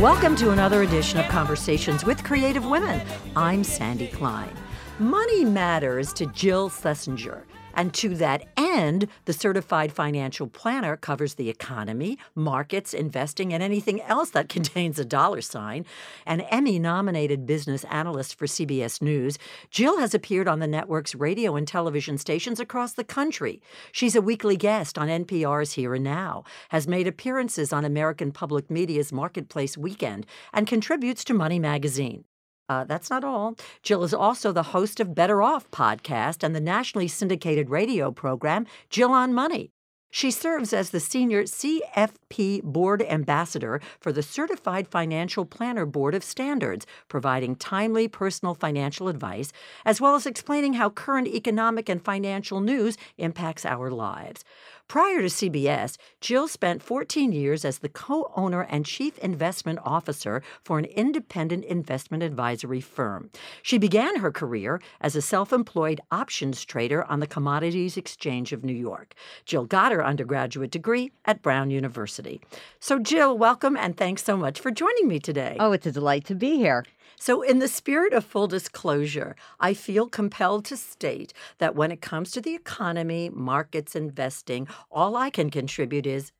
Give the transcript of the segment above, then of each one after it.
Welcome to another edition of Conversations with Creative Women. I'm Sandy Klein. Money matters to Jill Schlesinger. And to that end, the certified financial planner covers the economy, markets, investing, and anything else that contains a dollar sign. An Emmy nominated business analyst for CBS News, Jill has appeared on the network's radio and television stations across the country. She's a weekly guest on NPR's Here and Now, has made appearances on American Public Media's Marketplace Weekend, and contributes to Money Magazine. Uh, that's not all. Jill is also the host of Better Off podcast and the nationally syndicated radio program Jill on Money. She serves as the senior CFP board ambassador for the Certified Financial Planner Board of Standards, providing timely personal financial advice, as well as explaining how current economic and financial news impacts our lives. Prior to CBS, Jill spent 14 years as the co owner and chief investment officer for an independent investment advisory firm. She began her career as a self employed options trader on the Commodities Exchange of New York. Jill got undergraduate degree at Brown University. So, Jill, welcome and thanks so much for joining me today. Oh, it's a delight to be here. So, in the spirit of full disclosure, I feel compelled to state that when it comes to the economy, markets, investing, all I can contribute is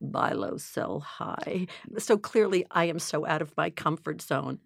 buy low, sell high. So clearly, I am so out of my comfort zone.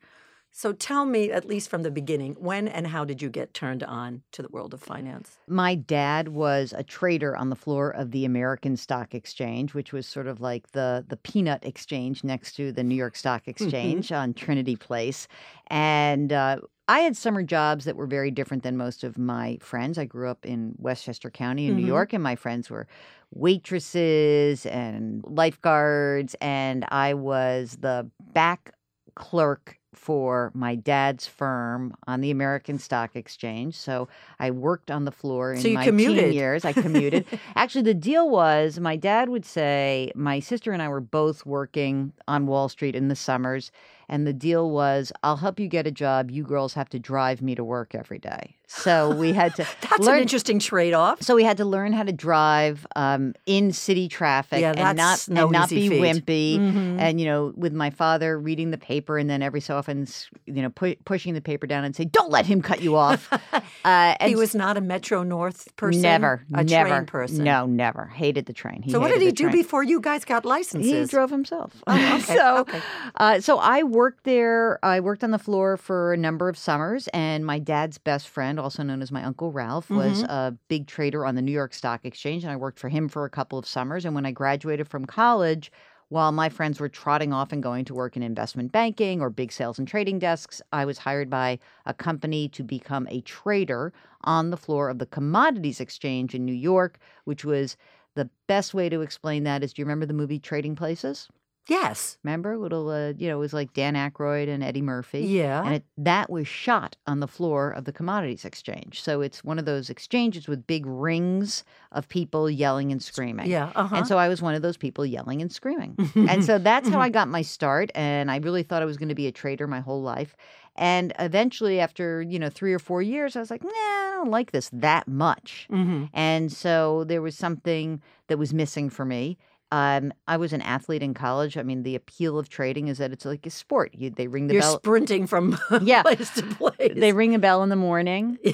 So tell me, at least from the beginning, when and how did you get turned on to the world of finance? My dad was a trader on the floor of the American Stock Exchange, which was sort of like the the peanut exchange next to the New York Stock Exchange on Trinity Place. And uh, I had summer jobs that were very different than most of my friends. I grew up in Westchester County in Mhm. New York, and my friends were waitresses and lifeguards, and I was the back clerk for my dad's firm on the American Stock Exchange. So I worked on the floor in So you my commuted. teen years. I commuted. Actually, the deal was my dad would say my sister and I were both working on Wall Street in the summers, and the deal was I'll help you get a job. You girls have to drive me to work every day. So we had to That's learn. an interesting trade off. so we had to learn how to drive um, in city traffic Yeah, and not no and not be feat. wimpy. Mhm. And you know, with my father reading the paper, and then every so often, you know, pu- pushing the paper down and say, "Don't let him cut you off." uh, and he was not a Metro North person? never, A never, train person? No, never hated the train. He So what did he do train. before you guys got licenses? He drove himself. Oh, okay, so, okay. uh, so I worked there. I worked on the floor for a number of summers, and my dad's best friend, also known as my uncle Ralph, was Mm-hmm. a big trader on the New York Stock Exchange, and I worked for him for a couple of summers. And when I graduated from college, while my friends were trotting off and going to work in investment banking or big sales and trading desks, I was hired by a company to become a trader on the floor of the Commodities Exchange in New York, which was the best way to explain that is do you remember the movie Trading Places? Yes. Remember, little, uh, you know, it was like Dan Aykroyd and Eddie Murphy. Yeah. And it, that was shot on the floor of the Commodities Exchange. So it's one of those exchanges with big rings of people yelling and screaming. yeah. Uh-huh. And so I was one of those people yelling and screaming. and so that's how I got my start. And I really thought I was going to be a trader my whole life. And eventually, after, you know, three or four years, I was like, nah, I don't like this that much. hmm And so there was something that was missing for me. Um, I was an athlete in college. I mean, the appeal of trading is that it's like a sport. You, they ring the You're bell. sprinting from Yeah. place to place. They ring a bell in the morning.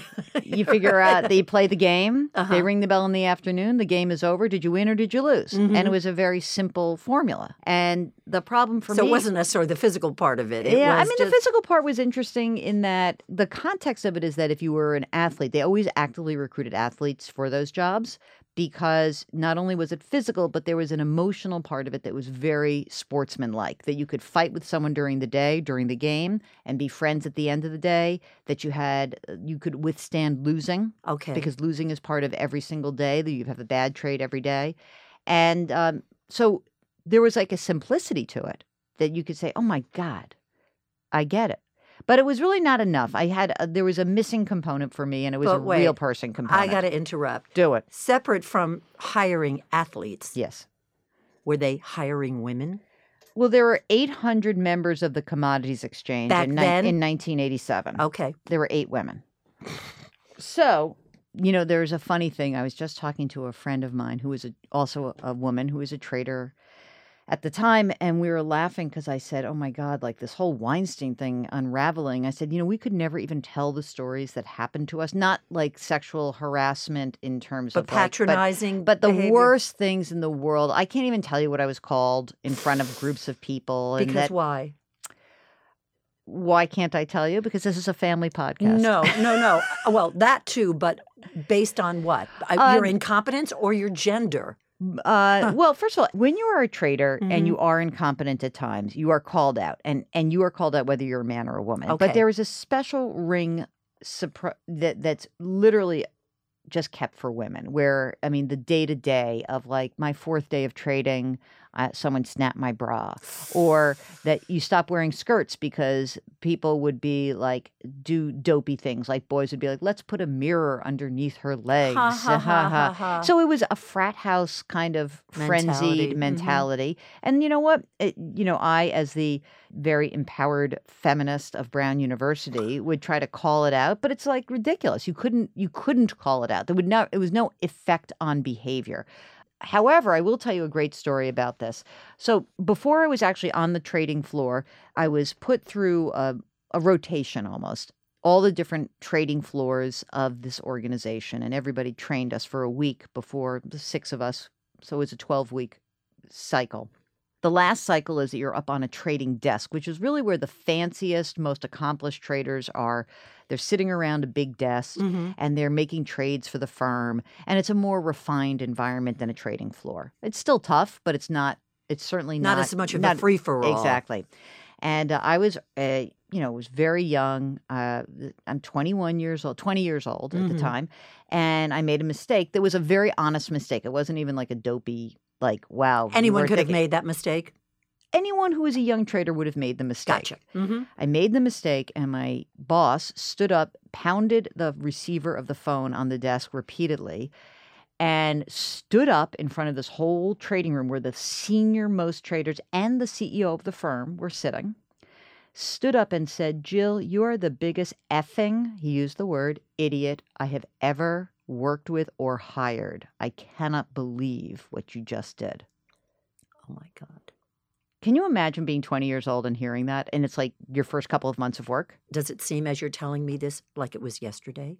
You figure out they play the game. Uh-huh. They ring the bell in the afternoon. The game is over. Did you win or did you lose? And Mhm. it was a very simple formula. And the problem for so me So it wasn't necessarily the physical part of it. it yeah, I mean, just, the physical part was interesting in that the context of it is that if you were an athlete, they always actively recruited athletes for those jobs because not only was it physical, but there was an emotional part of it that was very sportsmanlike. That you could fight with someone during the day, during the game, and be friends at the end of the day. That you had, uh, you could withstand losing Okay. because losing is part of every single day. That you have a bad trade every day, and um, so there was like a simplicity to it that you could say, "Oh my God, I get it." But it was really not enough. I had a, there was a missing component for me, and it was But a real person component. I got to interrupt. do it. Separate from hiring athletes, Yes. were they hiring women? Well, there were 800 members of the Commodities Exchange Back in, ni- then? in 1987. Okay. There were eight women. So, you know, there's a funny thing. I was just talking to a friend of mine who was a, also a, a woman who was a trader at the time and we were laughing because I said, "Oh my god, like this whole Weinstein thing unraveling." I said, "You know, we could never even tell the stories that happened to us, not like sexual harassment in terms But of like, patronizing. but the behavior? worst things in the world. I can't even tell you what I was called in front of groups of people and Because that why? why can't I tell you? Because this is a family podcast. No, no, no. Well, that too, but based on what? Uh, your Um, incompetence or your gender? Uh, well, first of all, when you are a trader Mhm. and you are incompetent at times, you are called out, and and you are called out whether you're a man or a woman. Okay. But there is a special ring supr- that that's literally just kept for women. Where I mean, the day to day of like my fourth day of trading, uh, someone snapped my bra, or that you stop wearing skirts because people would be like do dopey things. Like boys would be like, "Let's put a mirror underneath her legs." Ha, ha, ha, ha. So it was a frat house kind of Mentality, frenzied mentality. And you know what? It, you know, I, as the very empowered feminist of Brown University, would try to call it out, but it's like ridiculous. You couldn't, you couldn't call it out. There would not, it was no effect on behavior. However, I will tell you a great story about this. So before I was actually on the trading floor, I was put through a, a rotation almost all the different trading floors of this organization and everybody trained us for a week before the six of us so it was a 12 week cycle the last cycle is that you're up on a trading desk which is really where the fanciest most accomplished traders are they're sitting around a big desk Mhm. and they're making trades for the firm and it's a more refined environment than a trading floor it's still tough but it's not it's certainly Not, not, as much of not- a free for all. Exactly. And uh, I was, uh, you know, was very young. Uh, I'm 21 years old, 20 years old at Mhm. the time, and I made a mistake. That was a very honest mistake. It wasn't even like a dopey, like, wow. Anyone could have made that mistake. Anyone who was a young trader would have made the mistake. Gotcha. hmm I made the mistake, and my boss stood up, pounded the receiver of the phone on the desk repeatedly, and stood up in front of this whole trading room where the senior most traders and the CEO of the firm were sitting. Stood up and said, Jill, you are the biggest effing, he used the word, idiot I have ever worked with or hired. I cannot believe what you just did. Oh my God. Can you imagine being 20 years old and hearing that? And it's like your first couple of months of work? Does it seem, as you're telling me this, like it was yesterday?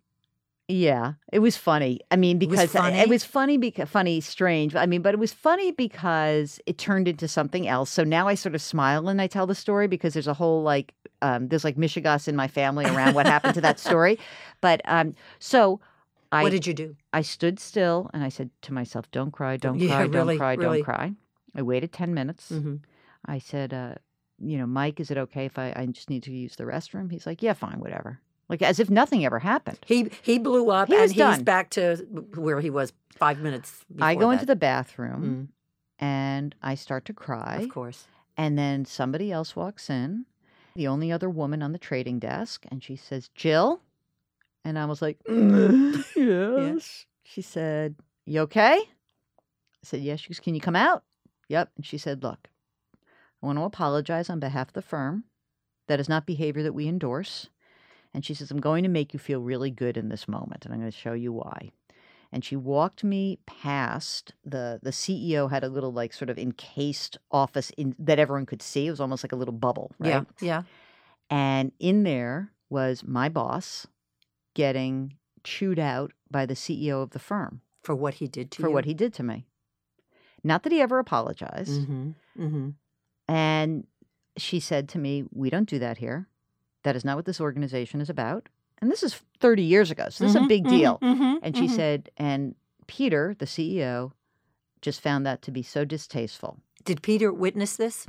Yeah, it was funny. I mean, was because uh, funny? it was funny because funny, strange. I mean, but it was funny because it turned into something else. So now I sort of smile and I tell the story because there's a whole like um, there's like Michigas in my family around what happened to that story. But um, so I what did you do? I stood still and I said to myself, "Don't cry, don't Yeah, cry, really, don't cry, really. don't cry." I waited ten minutes. hmm I said, uh, "You know, Mike, is it okay if I I just need to use the restroom?" He's like, "Yeah, fine, whatever." Like as if nothing ever happened. He he blew up, He and was he's done. back to where he was five minutes. I go into the bathroom and I start to cry. Mm, of course. And then somebody else walks in, the only other woman on the trading desk, and she says, Jill? And I was like, yes. She said, You okay? I said, Yes. She goes, Can you come out? Yep. And she said, Look, I want to apologize on behalf of the firm. That is not behavior that we endorse. And she says, I'm going to make you feel really good in this moment, and I'm going to show you why. And she walked me past the the CEO had a little like sort of encased office in that everyone could see. It was almost like a little bubble, right? Yeah, yeah. And in there was my boss getting chewed out by the CEO of the firm For what he did to for you. what he did to me. Not that he ever apologized. hmm hmm And she said to me, We don't do that here. That is not what this organization is about. And this is 30 years ago. So this is a mm-hmm, big mm-hmm, deal. Mm-hmm, and she said, and Peter, the CEO, just found that to be so distasteful. "Did Peter witness this?"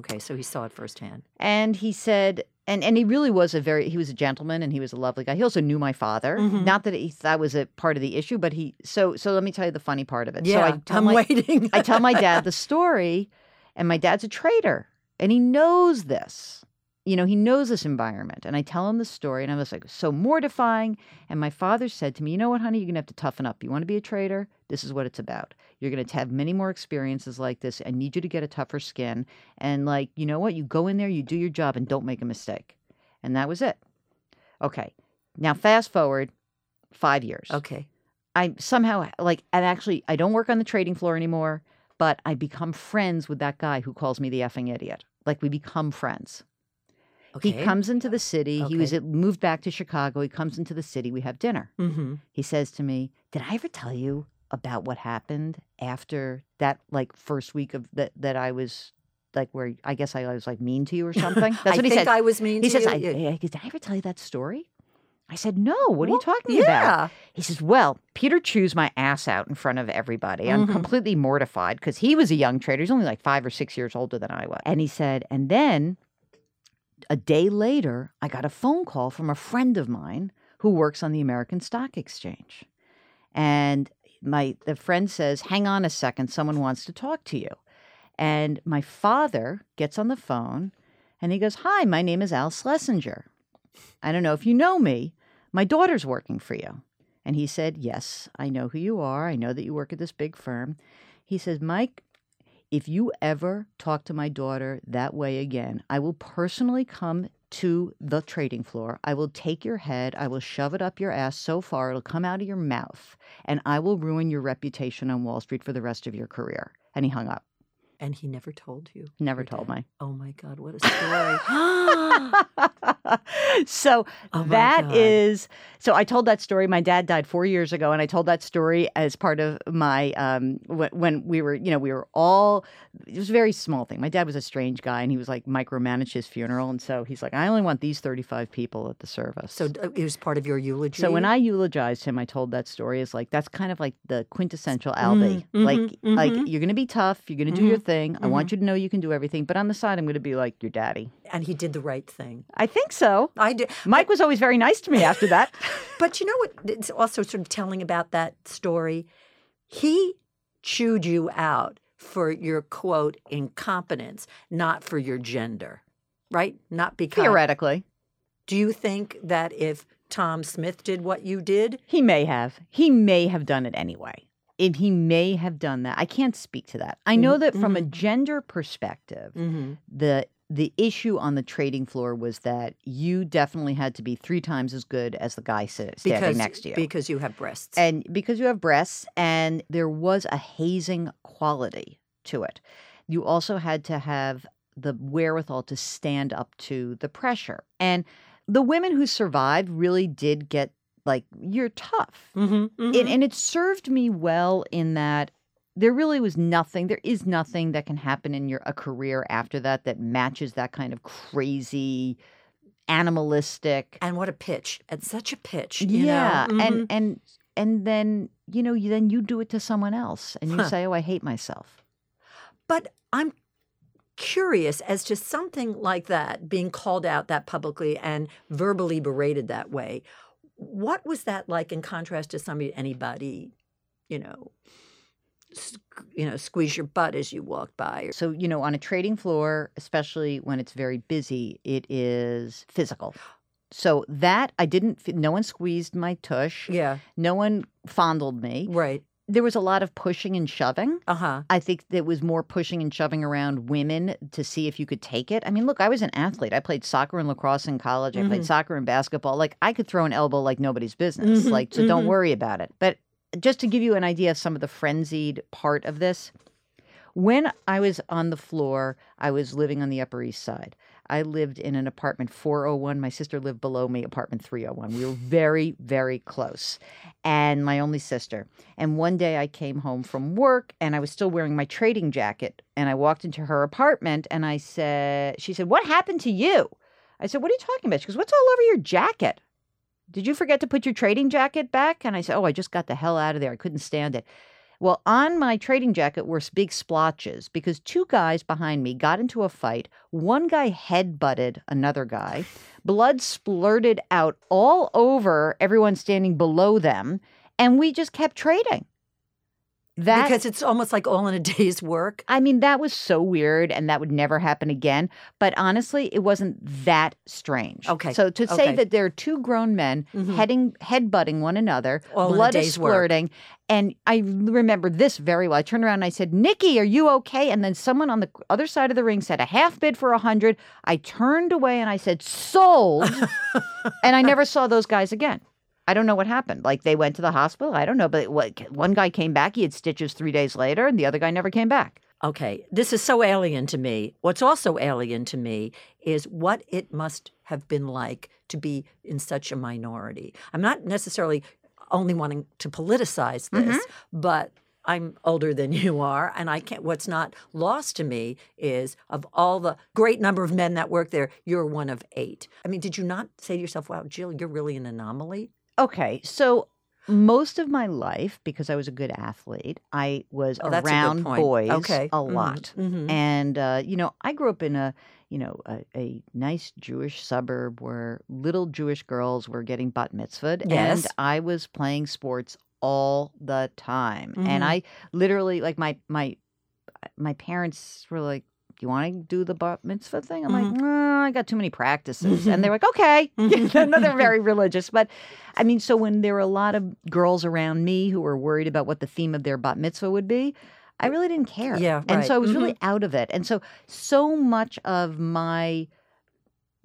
Okay, so he saw it firsthand. And he said, and, and he really was a very, he was a gentleman and he was a lovely guy. He also knew my father. Mhm. Not that he, that was a part of the issue, but he, so, so let me tell you the funny part of it. Yeah, so I tell I'm my, waiting. I tell my dad the story, and my dad's a trader, and he knows this. You know, he knows this environment. And I tell him the story, and I was like, so mortifying. And my father said to me, You know what, honey? You're going to have to toughen up. You want to be a trader? This is what it's about. You're going to have many more experiences like this. I need you to get a tougher skin. And, like, you know what? You go in there, you do your job, and don't make a mistake. And that was it. Okay. Now, fast forward five years. okay. I somehow like and actually I don't work on the trading floor anymore. but I become friends with that guy who calls me the effing idiot. Like we become friends. Okay. He comes into the city. He was moved back to Chicago. He comes into the city. We have dinner. Mm-hmm. He says to me, "Did I ever tell you about what happened after that like first week of that that I was like where I guess I was like mean to you or something?" That's what he said. I was mean he to says. I, I- "Did I ever tell you that story?" I said, "No. What are you talking yeah. about?" He says, Well, Peter chews my ass out in front of everybody. I'm Mhm. completely mortified because he was a young trader. He's only like five or six years older than I was. And he said, And then a day later, I got a phone call from a friend of mine who works on the American Stock Exchange. And my the friend says, Hang on a second, someone wants to talk to you. And my father gets on the phone and he goes, Hi, my name is Al Schlesinger. I don't know if you know me. My daughter's working for you. And he said, Yes, I know who you are. I know that you work at this big firm. He says, Mike, if you ever talk to my daughter that way again, I will personally come to the trading floor. I will take your head, I will shove it up your ass so far it'll come out of your mouth, and I will ruin your reputation on Wall Street for the rest of your career. And he hung up. And he never told you. Never told me. Oh my God, what a story. so Oh that is so I told that story. My dad died four years ago, and I told that story as part of my um when, when we were you know we were all it was a very small thing. My dad was a strange guy, and he was like micromanaged his funeral, and so he's like, I only want these thirty five people at the service. so uh, it was part of your eulogy. So when I eulogized him, I told that story as like that's kind of like the quintessential Albie. mhm, like like mhm. you're gonna be tough, you're gonna do your thing. I Mm-hmm. want you to know you can do everything, but on the side, I'm gonna be like your daddy. and he did the right thing. I think so. I did. Mike was always very nice to me after that. But you know what? It's also sort of telling about that story. He chewed you out for your quote incompetence, not for your gender, right? Not because. Theoretically, Do you think that if Tom Smith did what you did, he may have. He may have done it anyway. If he may have done that, I can't speak to that. I know Mhm, that from a mhm. gender perspective, mm-hmm. the the issue on the trading floor was that you definitely had to be three times as good as the guy standing because next to you. because you have breasts, and because you have breasts and there was a hazing quality to it you also had to have the wherewithal to stand up to the pressure and the women who survived really did get like you're tough mm-hmm, and, and it served me well in that there really was nothing there is nothing that can happen in your a career after that that matches that kind of crazy animalistic and what a pitch at such a pitch. You yeah know? and and and then you know you then you do it to someone else and you Huh. say oh i hate myself But I'm curious as to something like that being called out that publicly and verbally berated that way. What was that like in contrast to somebody, anybody, you know, you know, squeeze your butt as you walked by? So you know on a trading floor especially when it's very busy it is physical so that i didn't no one squeezed my tush yeah, no one fondled me right. There was a lot of pushing and shoving Uh huh. I think there was more pushing and shoving around women to see if you could take it. I mean, look, I was an athlete. I played soccer and lacrosse in college. I played Mhm. soccer and basketball. Like I could throw an elbow like nobody's business. Mhm, Like so, don't mhm. worry about it. But just to give you an idea of some of the frenzied part of this, when I was on the floor, I was living on the Upper East Side. I lived in an apartment 401. My sister lived below me, apartment 301. We were very, very close. And my only sister. And one day I came home from work and I was still wearing my trading jacket. And I walked into her apartment and I said, She said, What happened to you? I said, What are you talking about? She goes, What's all over your jacket? Did you forget to put your trading jacket back? And I said, Oh, I just got the hell out of there. I couldn't stand it. Well, on my trading jacket were big splotches because two guys behind me got into a fight. One guy head-butted another guy. Blood splurted out all over everyone standing below them, and we just kept trading. That because it's almost like all in a day's work. I mean, that was so weird, and that would never happen again. But honestly, it wasn't that strange. Okay, So to say okay. that there are two grown men Mhm. heading, headbutting one another, All blood is work. splurting, and I remember this very well. I turned around and I said, "Nikki, are you okay?" And then someone on the other side of the ring said, "A half bid for a hundred. I turned away and I said, "Sold," and I never saw those guys again. I don't know what happened. Like they went to the hospital. I don't know, but what, one guy came back. He had stitches three days later, and the other guy never came back. Okay, this is so alien to me. What's also alien to me is what it must have been like to be in such a minority. I'm not necessarily only wanting to politicize this, mm-hmm. but I'm older than you are, and I can't. What's not lost to me is of all the great number of men that work there, you're one of eight. I mean, did you not say to yourself, "Wow, Jill, you're really an anomaly"? Okay, so most of my life, because I was a good athlete, I was Oh, that's a good around point. boys Okay. a Mhm, lot. mhm. And uh, you know, I grew up in a you know a, a nice Jewish suburb where little Jewish girls were getting bat mitzvahed, Yes. and I was playing sports all the time. And Mhm. I literally like my my my parents were like. Do you want to do the bat mitzvah thing? I'm Mm-hmm. like, no, I got too many practices. And they're like, okay. You they're very religious. But I mean, so when there were a lot of girls around me who were worried about what the theme of their bat mitzvah would be, I really didn't care. Yeah, And so I was really out of it. And so, so much of my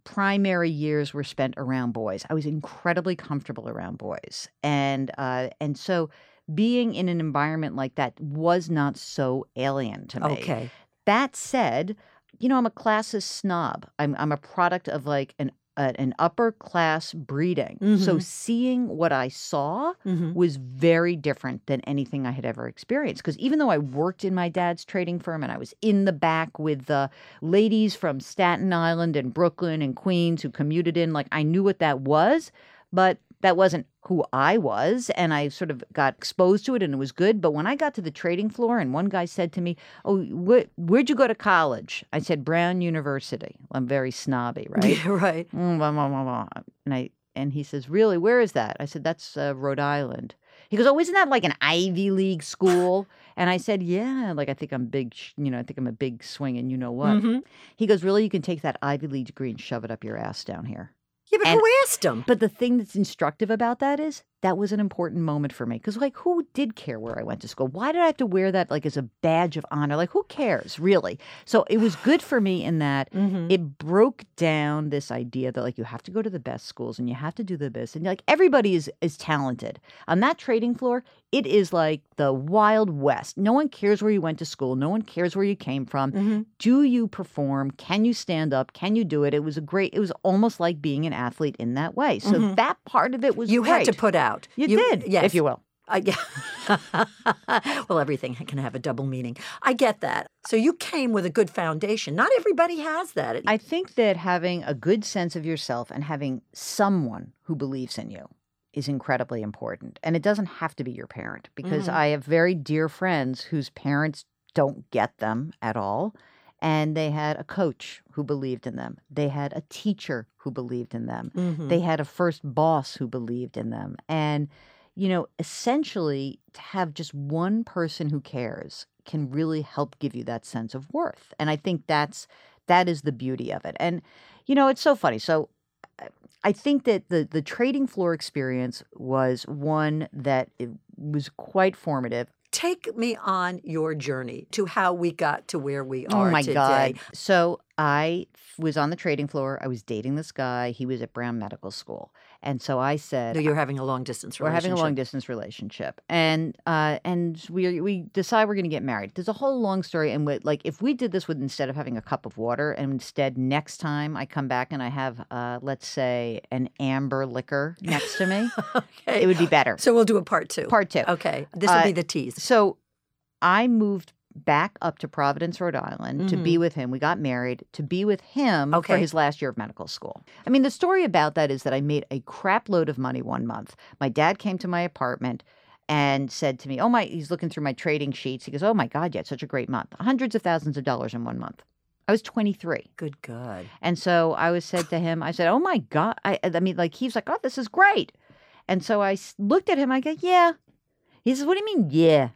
primary years were spent around boys. I was incredibly comfortable around boys. And, uh, and so being in an environment like that was not so alien to me. Okay. That said, you know, I'm a classist snob. I'm I'm a product of like an a, an upper class breeding. So Mhm. seeing what I saw hmm was very different than anything I had ever experienced. Because even though I worked in my dad's trading firm and I was in the back with the ladies from Staten Island and Brooklyn and Queens who commuted in, like I knew what that was, but that wasn't who I was. And I sort of got exposed to it and it was good. But when I got to the trading floor and one guy said to me, Oh, wh- where'd you go to college? I said, Brown University. I'm very snobby, right? Yeah, right. Mm, blah, blah, blah. And I and he says, "Really? Where is that?" I said, "That's uh, Rhode Island." He goes, "Oh, isn't that like an Ivy League school?" and I said, "Yeah, like I think I'm big, sh- you know, I think I'm a big swing and you know what." Mhm. He goes, "Really? You can take that Ivy League degree and shove it up your ass down here." Yeah, but And- who asked him? But the thing that's instructive about that is that was an important moment for me because, like, who did care where I went to school? Why did I have to wear that like as a badge of honor? Like, who cares, really? So it was good for me in that Mhm. it broke down this idea that like you have to go to the best schools and you have to do the best and like everybody is is talented on that trading floor it is like the wild west no one cares where you went to school no one cares where you came from Mhm. do you perform can you stand up can you do it it was a great it was almost like being an athlete in that way so Mhm. that part of it was You had to put out. You, did yes. if you will Uh, yeah. well, everything can have a double meaning. I get that. So you came with a good foundation. Not everybody has that. I think that having a good sense of yourself and having someone who believes in you is incredibly important. And it doesn't have to be your parent because Mhm. I have very dear friends whose parents don't get them at all. And they had a coach who believed in them. They had a teacher who believed in them. Mhm. They had a first boss who believed in them. And, you know, essentially to have just one person who cares can really help give you that sense of worth. And I think that's that is the beauty of it. And, you know, it's so funny. So I think that the the trading floor experience was one that it was quite formative. Take me on your journey to how we got to where we are. Oh are my today. God. So I was on the trading floor. I was dating this guy. He was at Brown Medical School. And so I said, No, you're having a long distance we're having a long distance relationship. And uh, and we we decide we're going to get married. There's a whole long story. And we, like, if we did this with instead of having a cup of water, and instead next time I come back and I have, uh, let's say, an amber liquor next to me, okay. it would be better. so we'll do a part two. Part two. Okay. This will Uh, be the tease. So I moved back up to Providence, Rhode Island to be with him. We got married to be with him for Mm-hmm. Okay. his last year of medical school. I mean, the story about that is that I made a crap load of money one month. My dad came to my apartment and said to me, Oh my, he's looking through my trading sheets. He goes, Oh my God, you had such a great month. Hundreds of thousands of dollars in one month. I was 23. Good God. And so I was said to him, I said, "Oh my god!" I, I mean, like he was like, "Oh, this is great." And so I looked at him. I go, "Yeah." He says, "What do you mean, yeah?"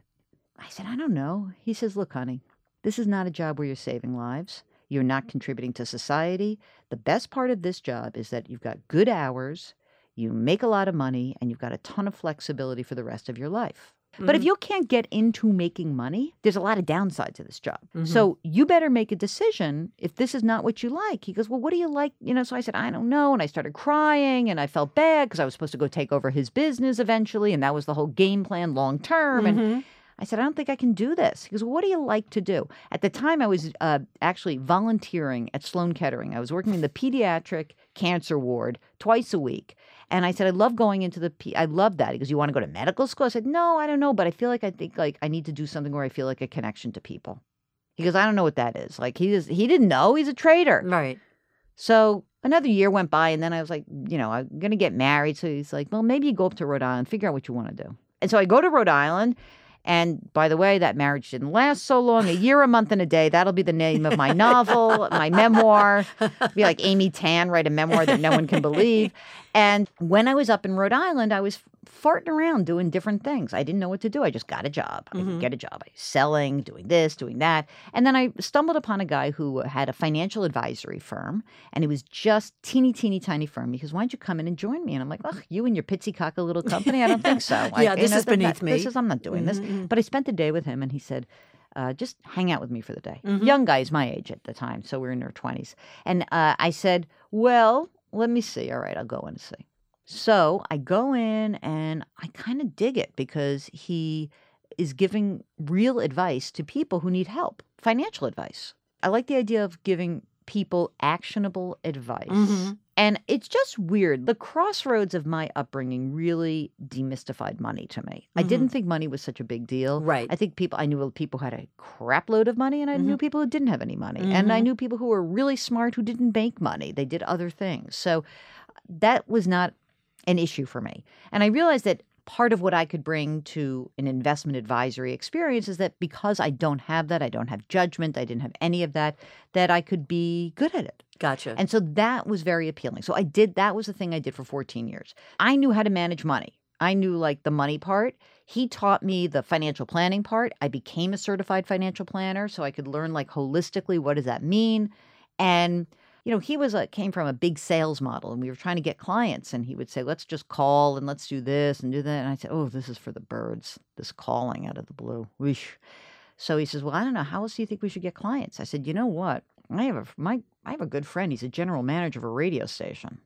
I said, "I don't know." He says, "Look, honey, this is not a job where you're saving lives. You're not contributing to society. The best part of this job is that you've got good hours, you make a lot of money, and you've got a ton of flexibility for the rest of your life." But if Mhm. you can't get into making money, there's a lot of downside to this job. Mhm. So you better make a decision if this is not what you like. He goes, Well, what do you like? You know, so I said, I don't know. And I started crying and I felt bad because I was supposed to go take over his business eventually. And that was the whole game plan long term. And Mhm. I said, I don't think I can do this. He goes, well, What do you like to do? At the time, I was uh, actually volunteering at Sloan Kettering. I was working in the pediatric cancer ward twice a week. And I said, I love going into the, P- I love that. He goes, You want to go to medical school? I said, No, I don't know. But I feel like I think like I need to do something where I feel like a connection to people. He goes, I don't know what that is. Like he is, he didn't know. He's a trader. Right. So another year went by, and then I was like, you know, I'm going to get married. So he's like, well, maybe you go up to Rhode Island, figure out what you want to do. And so I go to Rhode Island. And by the way, that marriage didn't last so long. A year, a month, and a day. That'll be the name of my novel, my memoir. Be like Amy Tan, write a memoir that no one can believe. And when I was up in Rhode Island, I was farting around doing different things. I didn't know what to do. I just got a job. I Mhm. could get a job. I was selling, doing this, doing that. And then I stumbled upon a guy who had a financial advisory firm, and it was just teeny, teeny, tiny firm. because "Why don't you come in and join me?" And I'm like, "Ugh, you and your pitsy cocker little company? I don't think so. Yeah, you this know, is beneath me. This is I'm not doing this." Mhm. But I spent the day with him, and he said. Uh, just hang out with me for the day. Mhm. Young guys my age at the time, so we are in our 20s. And uh, I said, Well, let me see. All right, I'll go in and see. So I go in and I kind of dig it because he is giving real advice to people who need help, financial advice. I like the idea of giving people actionable advice. Mhm. And it's just weird. The crossroads of my upbringing really demystified money to me. I Mhm. didn't think money was such a big deal. Right. I think people I knew people who had a crap load of money and I knew people who didn't have any money. And I Mhm. knew people who were really smart who didn't make money. They did other things. So that was not an issue for me. And I realized that part of what I could bring to an investment advisory experience is that because I don't have that, I don't have judgment, I didn't have any of that, that I could be good at it. Gotcha. And so that was very appealing. So I did that was the thing I did for 14 years. I knew how to manage money. I knew like the money part. He taught me the financial planning part. I became a certified financial planner so I could learn like holistically what does that mean? And you know, he was a came from a big sales model and we were trying to get clients and he would say, "Let's just call and let's do this and do that." And I said, "Oh, this is for the birds. This calling out of the blue." Whoosh. So he says, "Well, I don't know. How else do you think we should get clients?" I said, "You know what? I have a my I have a good friend. He's a general manager of a radio station."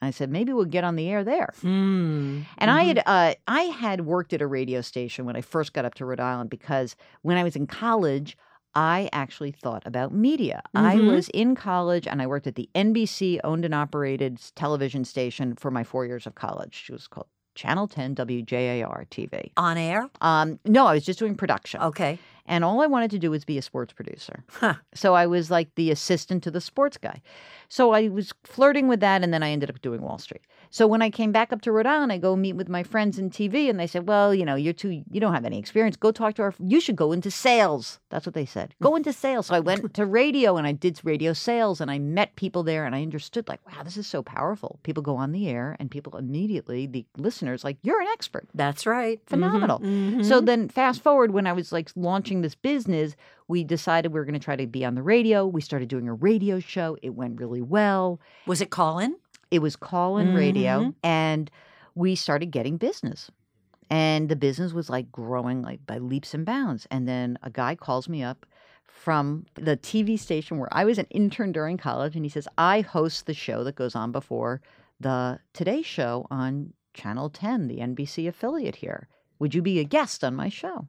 I said, "Maybe we'll get on the air there." Hmm. And I Mhm. had uh, I had worked at a radio station when I first got up to Rhode Island because when I was in college, I actually thought about media. I Mhm. was in college and I worked at the NBC owned and operated television station for my four years of college. It was called Channel 10 WJAR TV. on air. Um, no, I was just doing production. Okay. And all I wanted to do was be a sports producer. Huh. So I was like the assistant to the sports guy. So I was flirting with that, and then I ended up doing Wall Street. So when I came back up to Rhode Island, I go meet with my friends in TV, and they said, "Well, you know, you're too, you don't have any experience. Go talk to our. You should go into sales." That's what they said. Go into sales. So I went to radio, and I did radio sales, and I met people there, and I understood, like, wow, this is so powerful. People go on the air, and people immediately, the listeners, like, you're an expert. That's right. Mhm. Phenomenal. Mhm. So then, fast forward when I was like launching this business, we decided we were going to try to be on the radio. We started doing a radio show. It went really well. was it Colin? It was call in radio, mm-hmm. and we started getting business. And the business was like growing like by leaps and bounds. And then a guy calls me up from the TV station where I was an intern during college, and he says, I host the show that goes on before the Today Show on Channel 10, the NBC affiliate here. Would you be a guest on my show?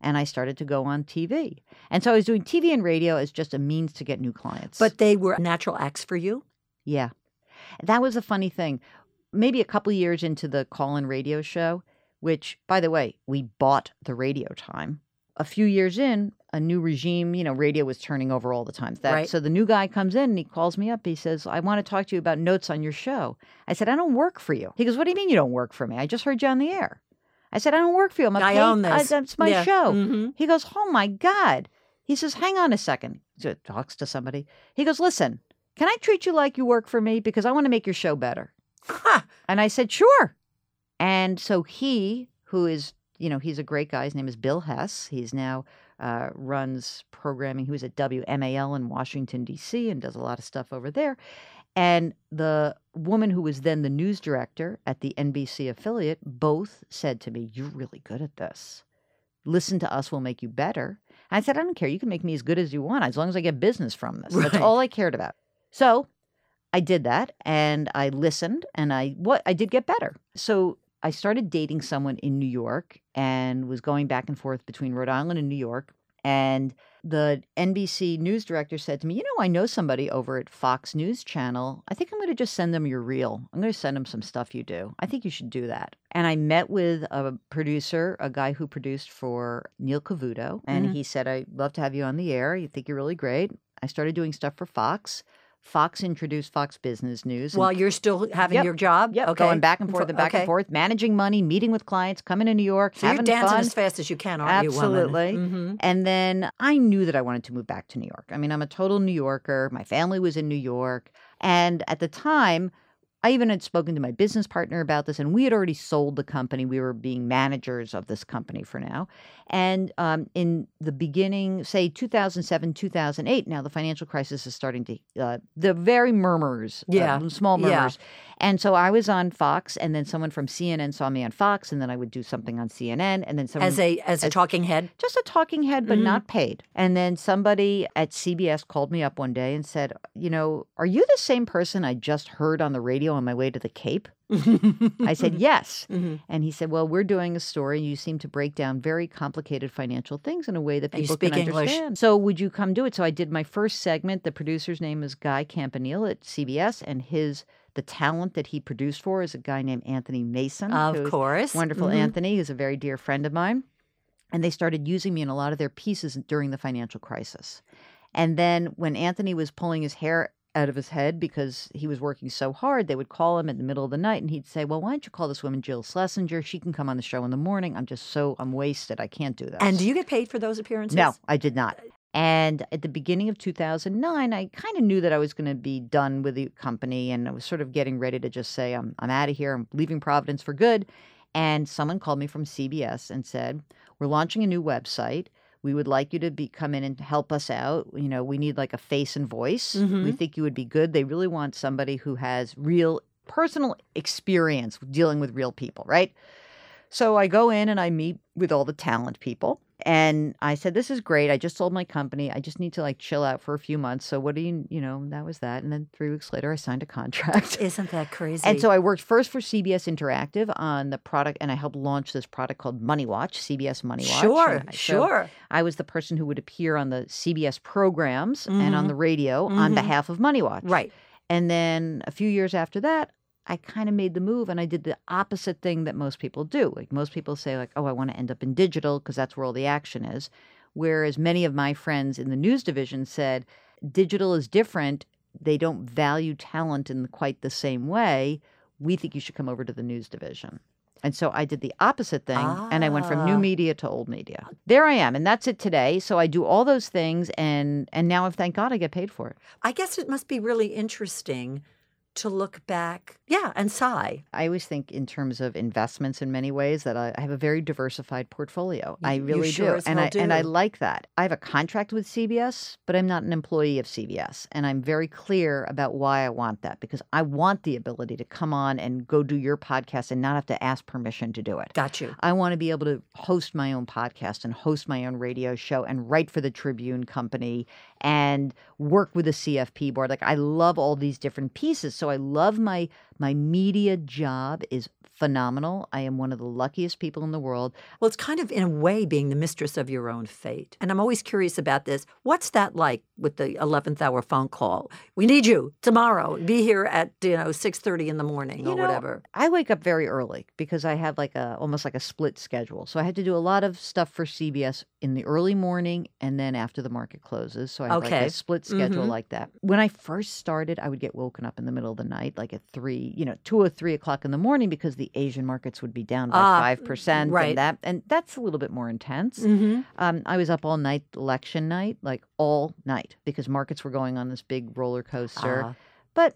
And I started to go on TV. And so I was doing TV and radio as just a means to get new clients. But they were natural acts for you. Yeah. That was a funny thing. Maybe a couple years into the call in radio show, which, by the way, we bought the radio time. A few years in, a new regime, you know, radio was turning over all the time. That, Right. So the new guy comes in and he calls me up. He says, I want to talk to you about notes on your show. I said, I don't work for you. He goes, What do you mean you don't work for me? I just heard you on the air. I said, I don't work for you. I'm a I paid- own I- this. that's my Yeah. show. Mhm. He goes, Oh my God. He says, Hang on a second. He talks to somebody. He goes, Listen, can I treat you like you work for me? Because I want to make your show better. Ha! And I said, Sure. And so he, who is, you know, he's a great guy. His name is Bill Hess. He's now uh, runs programming. He was at WMAL in Washington, D.C., and does a lot of stuff over there. And the woman who was then the news director at the NBC affiliate both said to me, You're really good at this. Listen to us, we'll make you better. I said, I don't care. You can make me as good as you want as long as I get business from this. That's all I cared about. So I did that and I listened and I what I did get better. So I started dating someone in New York and was going back and forth between Rhode Island and New York. And the NBC news director said to me, You know, I know somebody over at Fox News Channel. I think I'm going to just send them your reel. I'm going to send them some stuff you do. I think you should do that. And I met with a producer, a guy who produced for Neil Cavuto. And Mhm. he said, I'd love to have you on the air. You think you're really great. I started doing stuff for Fox. Fox introduced Fox Business News. While you're still having Yep. your job? Yep, Okay. going back and forth For- and back okay. and forth, managing money, meeting with clients, coming to New York, So you're having dancing fun. as fast as you can, aren't you, Absolutely. woman? hmm And then I knew that I wanted to move back to New York. I mean, I'm a total New Yorker. My family was in New York. And at the time, I even had spoken to my business partner about this, and we had already sold the company. We were being managers of this company for now. And um, in the beginning, say 2007, 2008, now the financial crisis is starting to, uh, the very murmurs, uh, Yeah. small Yeah. murmurs. And so I was on Fox, and then someone from CNN saw me on Fox, and then I would do something on CNN, and then someone As a as a as- talking head? just a talking head, but Mhm. not paid. And then somebody at CBS called me up one day and said, You know, are you the same person I just heard on the radio on my way to the Cape? I said, Yes. Mhm. And he said, Well, we're doing a story. You seem to break down very complicated financial things in a way that And people can English. understand. So would you come do it? So I did my first segment. The producer's name is Guy Campanile at CBS, and his the talent that he produced for is a guy named Anthony Mason. Of course. wonderful Mhm. Anthony, who's a very dear friend of mine. And they started using me in a lot of their pieces during the financial crisis. And then when Anthony was pulling his hair out of his head because he was working so hard, they would call him in the middle of the night and he'd say, Well, why don't you call this woman Jill Schlesinger? She can come on the show in the morning. I'm just so, I'm wasted. I can't do that. And do you get paid for those appearances? No, I did not. And at the beginning of 2009, I kind of knew that I was going to be done with the company and I was sort of getting ready to just say, I'm, I'm out of here. I'm leaving Providence for good. And someone called me from CBS and said, We're launching a new website. We would like you to be come in and help us out. You know, we need like a face and voice. We Mhm. think you would be good. They really want somebody who has real personal experience dealing with real people, right? So I go in and I meet with all the talent people. And I said, This is great. I just sold my company. I just need to like chill out for a few months. So what do you, you know, that was that. And then three weeks later, I signed a contract. Isn't that crazy? And so I worked first for CBS Interactive on the product, and I helped launch this product called Money Watch, CBS Money Watch. Sure, I- so sure. I was the person who would appear on the CBS programs and on Mhm. the radio on Mhm. behalf of Money Watch. Right. And then a few years after that, I kind of made the move and I did the opposite thing that most people do. Like most people say like, "Oh, I want to end up in digital because that's where all the action is." Whereas many of my friends in the news division said, "Digital is different. They don't value talent in quite the same way. We think you should come over to the news division." And so I did the opposite thing and I went from new Ah. media to old media. There I am and that's it today. So I do all those things and and now thank God I get paid for it. I guess it must be really interesting to look back, yeah, and sigh. I always think in terms of investments in many ways that I, I have a very diversified portfolio. I you really sure do. And I and I like that. I have a contract with CBS, but I'm not an employee of CBS. And I'm very clear about why I want that because I want the ability to come on and go do your podcast and not have to ask permission to do it. Got you. I want to be able to host my own podcast and host my own radio show and write for the Tribune Company and work with the CFP board. Like I love all these different pieces. So I love my my media job is phenomenal. I am one of the luckiest people in the world. Well, it's kind of in a way being the mistress of your own fate. And I'm always curious about this. What's that like with the 11th hour phone call? We need you tomorrow. Be here at, you know, 6:30 in the morning You or know, whatever. I wake up very early because I have like a almost like a split schedule. So I had to do a lot of stuff for CBS in the early morning and then after the market closes. So I have like a split schedule Mhm. like that. When I first started, I would get woken up in the middle of the night, like at three, you know, two or three o'clock in the morning because the Asian markets would be down by Ah, five percent right. and that and that's a little bit more intense. Mm-hmm. Um, I was up all night election night, like all night, because markets were going on this big roller coaster. Ah. But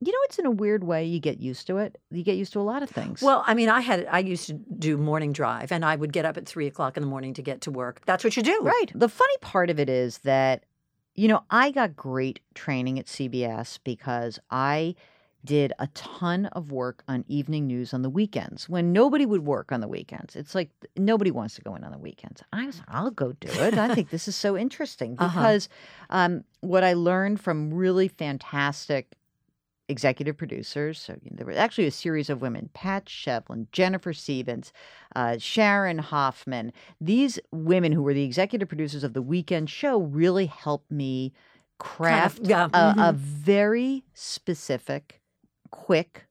you know, it's in a weird way you get used to it. You get used to a lot of things. Well, I mean, I had I used to do morning drive, and I would get up at three o'clock in the morning to get to work. That's what you do, Right. The funny part of it is that You know, I got great training at CBS because I did a ton of work on evening news on the weekends when nobody would work on the weekends. It's like nobody wants to go in on the weekends. I was, I'll go do it. I think this is so interesting Uh-huh. because um, what I learned from really fantastic executive producers. So there was actually a series of women: Pat Shevlin, Jennifer Siebens, uh, Sharon Hoffman. These women who were the executive producers of the weekend show really helped me craft yeah, a, a mhm. very specific, quick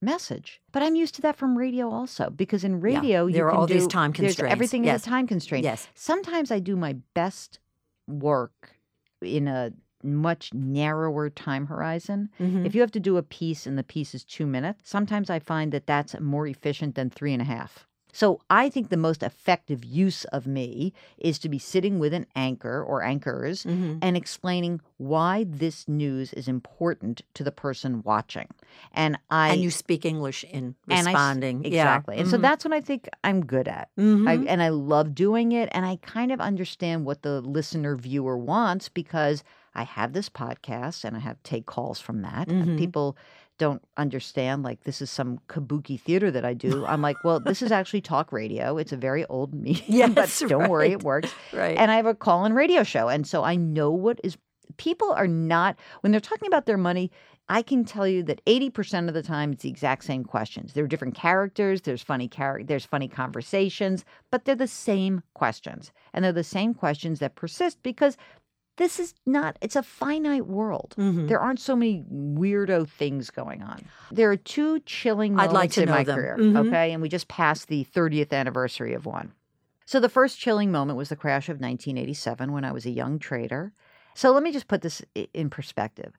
message. But I'm used to that from radio also because in radio you there are all these time constraints. Everything Yes. is a time constraint. Yes. Sometimes I do my best work in a much narrower time horizon. Mhm. If you have to do a piece and the piece is two minutes, sometimes I find that that's more efficient than three and a half. So I think the most effective use of me is to be sitting with an anchor or anchors Mhm. and explaining why this news is important to the person watching. And I and you speak English in and I responding. exactly. Yeah. And so Mhm. that's what I think I'm good at. I, Mhm. and I love doing it. And I kind of understand what the listener viewer wants because I have this podcast and I have take calls from that. And Mhm. People don't understand like this is some kabuki theater that I do. I'm like, well, this is actually talk radio. It's a very old medium, but don't worry, it works. right. And I have a call in radio show. And so I know what is people are not when they're talking about their money, I can tell you that 80% of the time it's the exact same questions. There are different characters, there's funny char- there's funny conversations, but they're the same questions. And they're the same questions that persist because this is not it's a finite world. Mhm. There aren't so many weirdo things going on. There are two chilling I'd moments like to in know my them. career. Mhm. Okay. And we just passed the 30th anniversary of one. So the first chilling moment was the crash of 1987 when I was a young trader. So let me just put this in perspective.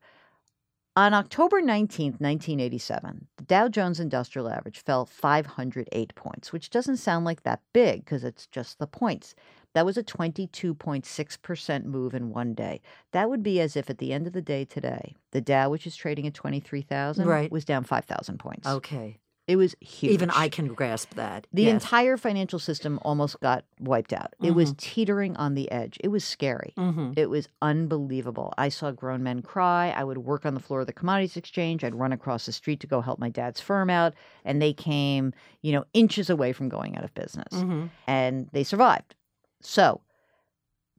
On October 19th, 1987, the Dow Jones Industrial Average fell 508 points, which doesn't sound like that big because it's just the points. That was a 22.6% move in one day. That would be as if at the end of the day today, the Dow, which is trading at 23,000, Right. was down 5,000 points. okay. It was huge. Even I can grasp that. The yes. entire financial system almost got wiped out. It was teetering on the edge. It was scary. Mhm. It was unbelievable. I saw grown men cry. I would work on the floor of the commodities exchange. I'd run across the street to go help my dad's firm out, and they came, you know, inches away from going out of business. Mhm. And they survived. So,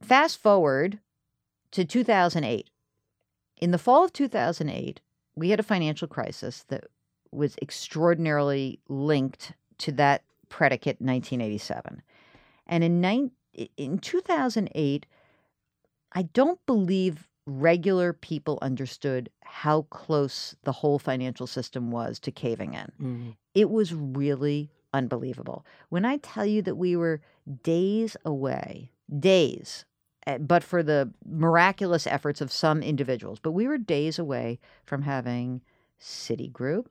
fast forward to 2008. In the fall of 2008, we had a financial crisis that was extraordinarily linked to that predicate 1987. And in nine, in 2008, I don't believe regular people understood how close the whole financial system was to caving in. Mhm. It was really unbelievable. When I tell you that we were days away, days, eh, but for the miraculous efforts of some individuals, but we were days away from having Citigroup,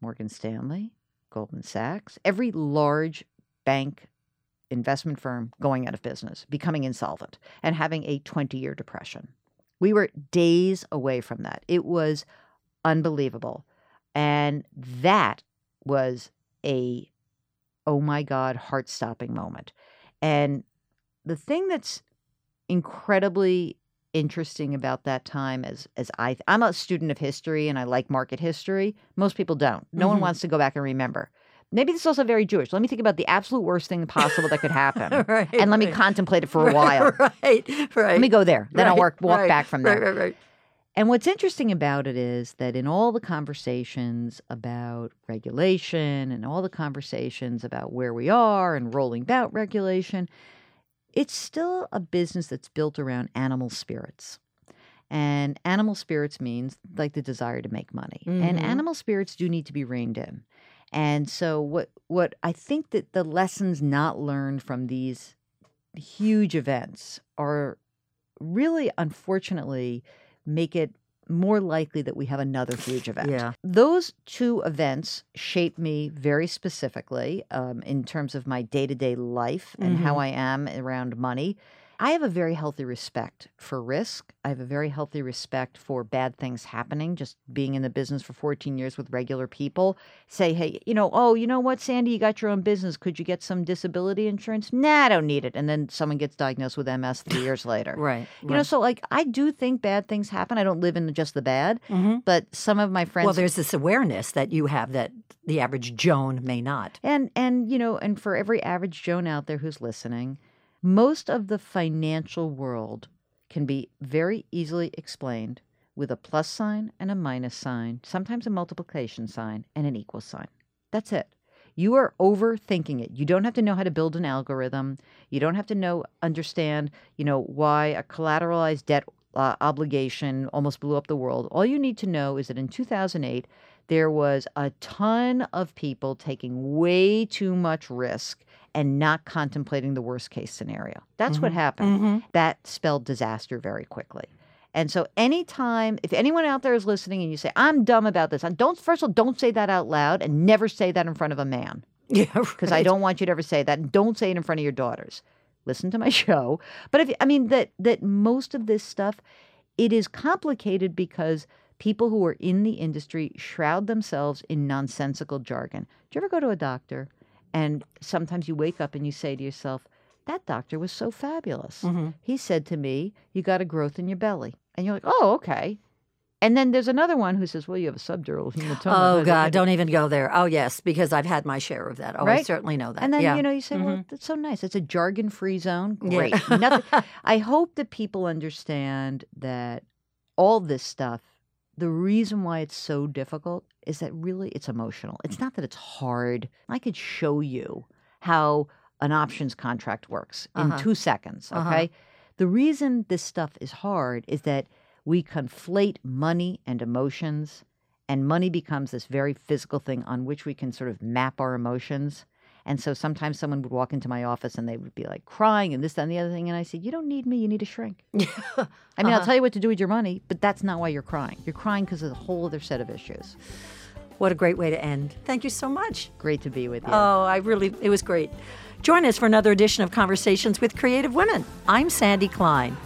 Morgan Stanley, Goldman Sachs, every large bank investment firm going out of business, becoming insolvent, and having a 20 year depression. We were days away from that. It was unbelievable. And that was a, oh my God, heart stopping moment. And the thing that's incredibly interesting about that time as as I I'm a student of history and I like market history. Most people don't. No one Mhm. wants to go back and remember. Maybe this is also very Jewish. Let me think about the absolute worst thing possible that could happen. right. and let me contemplate it for a while. Right. Right. Let me go there. Then I'll Right, work walk right, back from there. Right. Right. Right. And what's interesting about it is that in all the conversations about regulation and all the conversations about where we are and rolling out regulation, it's still a business that's built around animal spirits. And animal spirits means like the desire to make money. And Mhm. animal spirits do need to be reined in. And so what what I think that the lessons not learned from these huge events are really unfortunately make it more likely that we have another huge event. Yeah. Those two events shape me very specifically um, in terms of my day to day life and how Mhm. I am around money. I have a very healthy respect for risk. I have a very healthy respect for bad things happening. Just being in the business for 14 years with regular people, say, hey, you know, oh, you know what, Sandy, you got your own business. Could you get some disability insurance? Nah, I don't need it. And then someone gets diagnosed with MS three years later. Right. You know, so like I do think bad things happen. I don't live in just the bad, hmm but some of my friends Well, there's this awareness that you have that the average Joan may not. And and you know, and for every average Joan out there who's listening, most of the financial world can be very easily explained with a plus sign and a minus sign, sometimes a multiplication sign and an equal sign. That's it. You are overthinking it. You don't have to know how to build an algorithm. You don't have to know understand, you know, why a collateralized debt uh, obligation almost blew up the world. All you need to know is that in 2008 there was a ton of people taking way too much risk and not contemplating the worst case scenario. That's what happened. Mm-hmm. That spelled disaster very quickly. And so anytime if anyone out there is listening and you say I'm dumb about this, don't first of all don't say that out loud and never say that in front of a man Yeah, because I don't want you to ever say that and don't say it in front of your daughters. Listen to my show. But if I mean that that most of this stuff it is complicated because people who are in the industry shroud themselves in nonsensical jargon. Do you ever go to a doctor and sometimes you wake up and you say to yourself, that doctor was so fabulous. Mm-hmm. He said to me, You got a growth in your belly. And you're like, Oh, okay. And then there's another one who says, Well, you have a subdural hematoma. Oh God, don't even go there. Oh yes, because I've had my share of that. Oh, I certainly know that. And then yeah. you know you say, "Well, that's so nice. It's a jargon-free zone. Yeah. Great. Nothing. I hope that people understand that all this stuff. The reason why it's so difficult is that really it's emotional. It's not that it's hard. I could show you how an options contract works in Uh-huh. two seconds. Uh-huh. Okay. The reason this stuff is hard is that we conflate money and emotions, and money becomes this very physical thing on which we can sort of map our emotions. And so sometimes someone would walk into my office and they would be like crying and this, that, and the other thing. And I said, You don't need me. You need to shrink. I mean, I'll Uh-huh. tell you what to do with your money, but that's not why you're crying. You're crying because of a whole other set of issues. what a great way to end. Thank you so much. Great to be with you. Oh, I really, it was great. Join us for another edition of Conversations with Creative Women. I'm Sandi Klein.